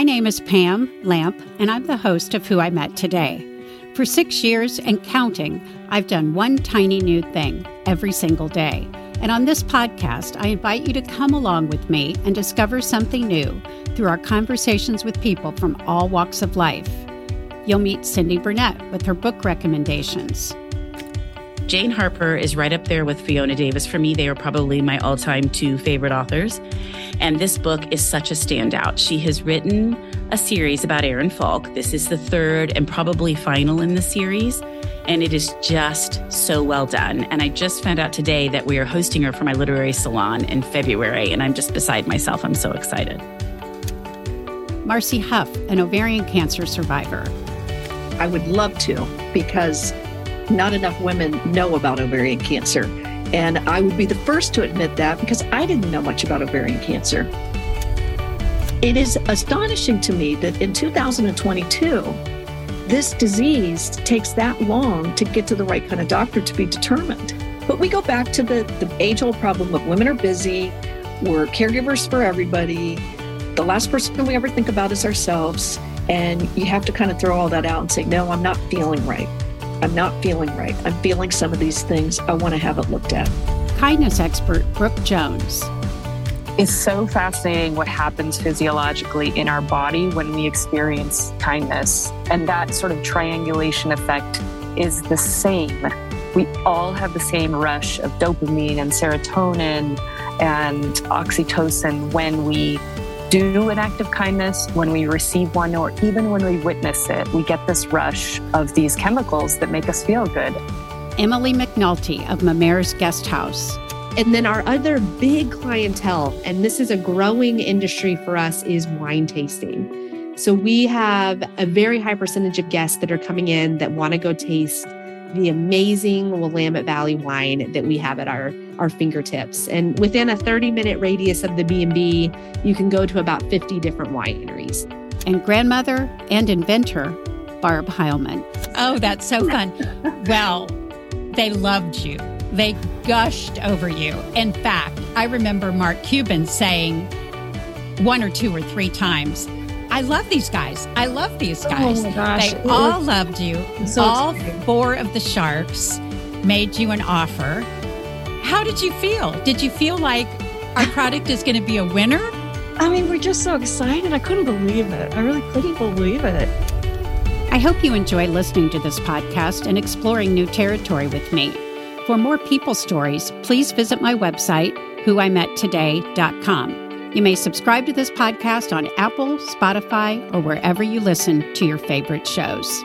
My name is Pam Lamp, and I'm the host of Who I Met Today. For six years and counting, I've done one tiny new thing every single day. And on this podcast, I invite you to come along with me and discover something new through our conversations with people from all walks of life. You'll meet Cindy Burnett with her book recommendations. Jane Harper is right up there with Fiona Davis. For me, they are probably my all time two favorite authors. And this book is such a standout. She has written a series about Aaron Falk. This is the third and probably final in the series. And it is just so well done. And I just found out today that we are hosting her for my literary salon in February. And I'm just beside myself. I'm so excited. Marcy Huff, an ovarian cancer survivor. I would love to because not enough women know about ovarian cancer. And I would be the first to admit that because I didn't know much about ovarian cancer. It is astonishing to me that in 2022, this disease takes that long to get to the right kind of doctor to be determined. But we go back to the, the age old problem of women are busy, we're caregivers for everybody. The last person we ever think about is ourselves. And you have to kind of throw all that out and say, no, I'm not feeling right. I'm not feeling right. I'm feeling some of these things. I want to have it looked at. Kindness expert Brooke Jones. It's so fascinating what happens physiologically in our body when we experience kindness. And that sort of triangulation effect is the same. We all have the same rush of dopamine and serotonin and oxytocin when we do an act of kindness, when we receive one, or even when we witness it, we get this rush of these chemicals that make us feel good. Emily McNulty of Mammare's Guest House. And then our other big clientele, and this is a growing industry for us, is wine tasting. So we have a very high percentage of guests that are coming in that want to go taste the amazing Willamette Valley wine that we have at our, our fingertips. And within a 30 minute radius of the B&B, you can go to about 50 different wineries. And grandmother and inventor, Barb Heilman. Oh, that's so fun. well, they loved you. They gushed over you. In fact, I remember Mark Cuban saying one or two or three times, I love these guys. I love these oh guys. Oh gosh. They all loved you. So all exciting. four of the sharks made you an offer. How did you feel? Did you feel like our product is going to be a winner? I mean, we're just so excited. I couldn't believe it. I really couldn't believe it. I hope you enjoy listening to this podcast and exploring new territory with me. For more people stories, please visit my website, whoimettoday.com. You may subscribe to this podcast on Apple, Spotify, or wherever you listen to your favorite shows.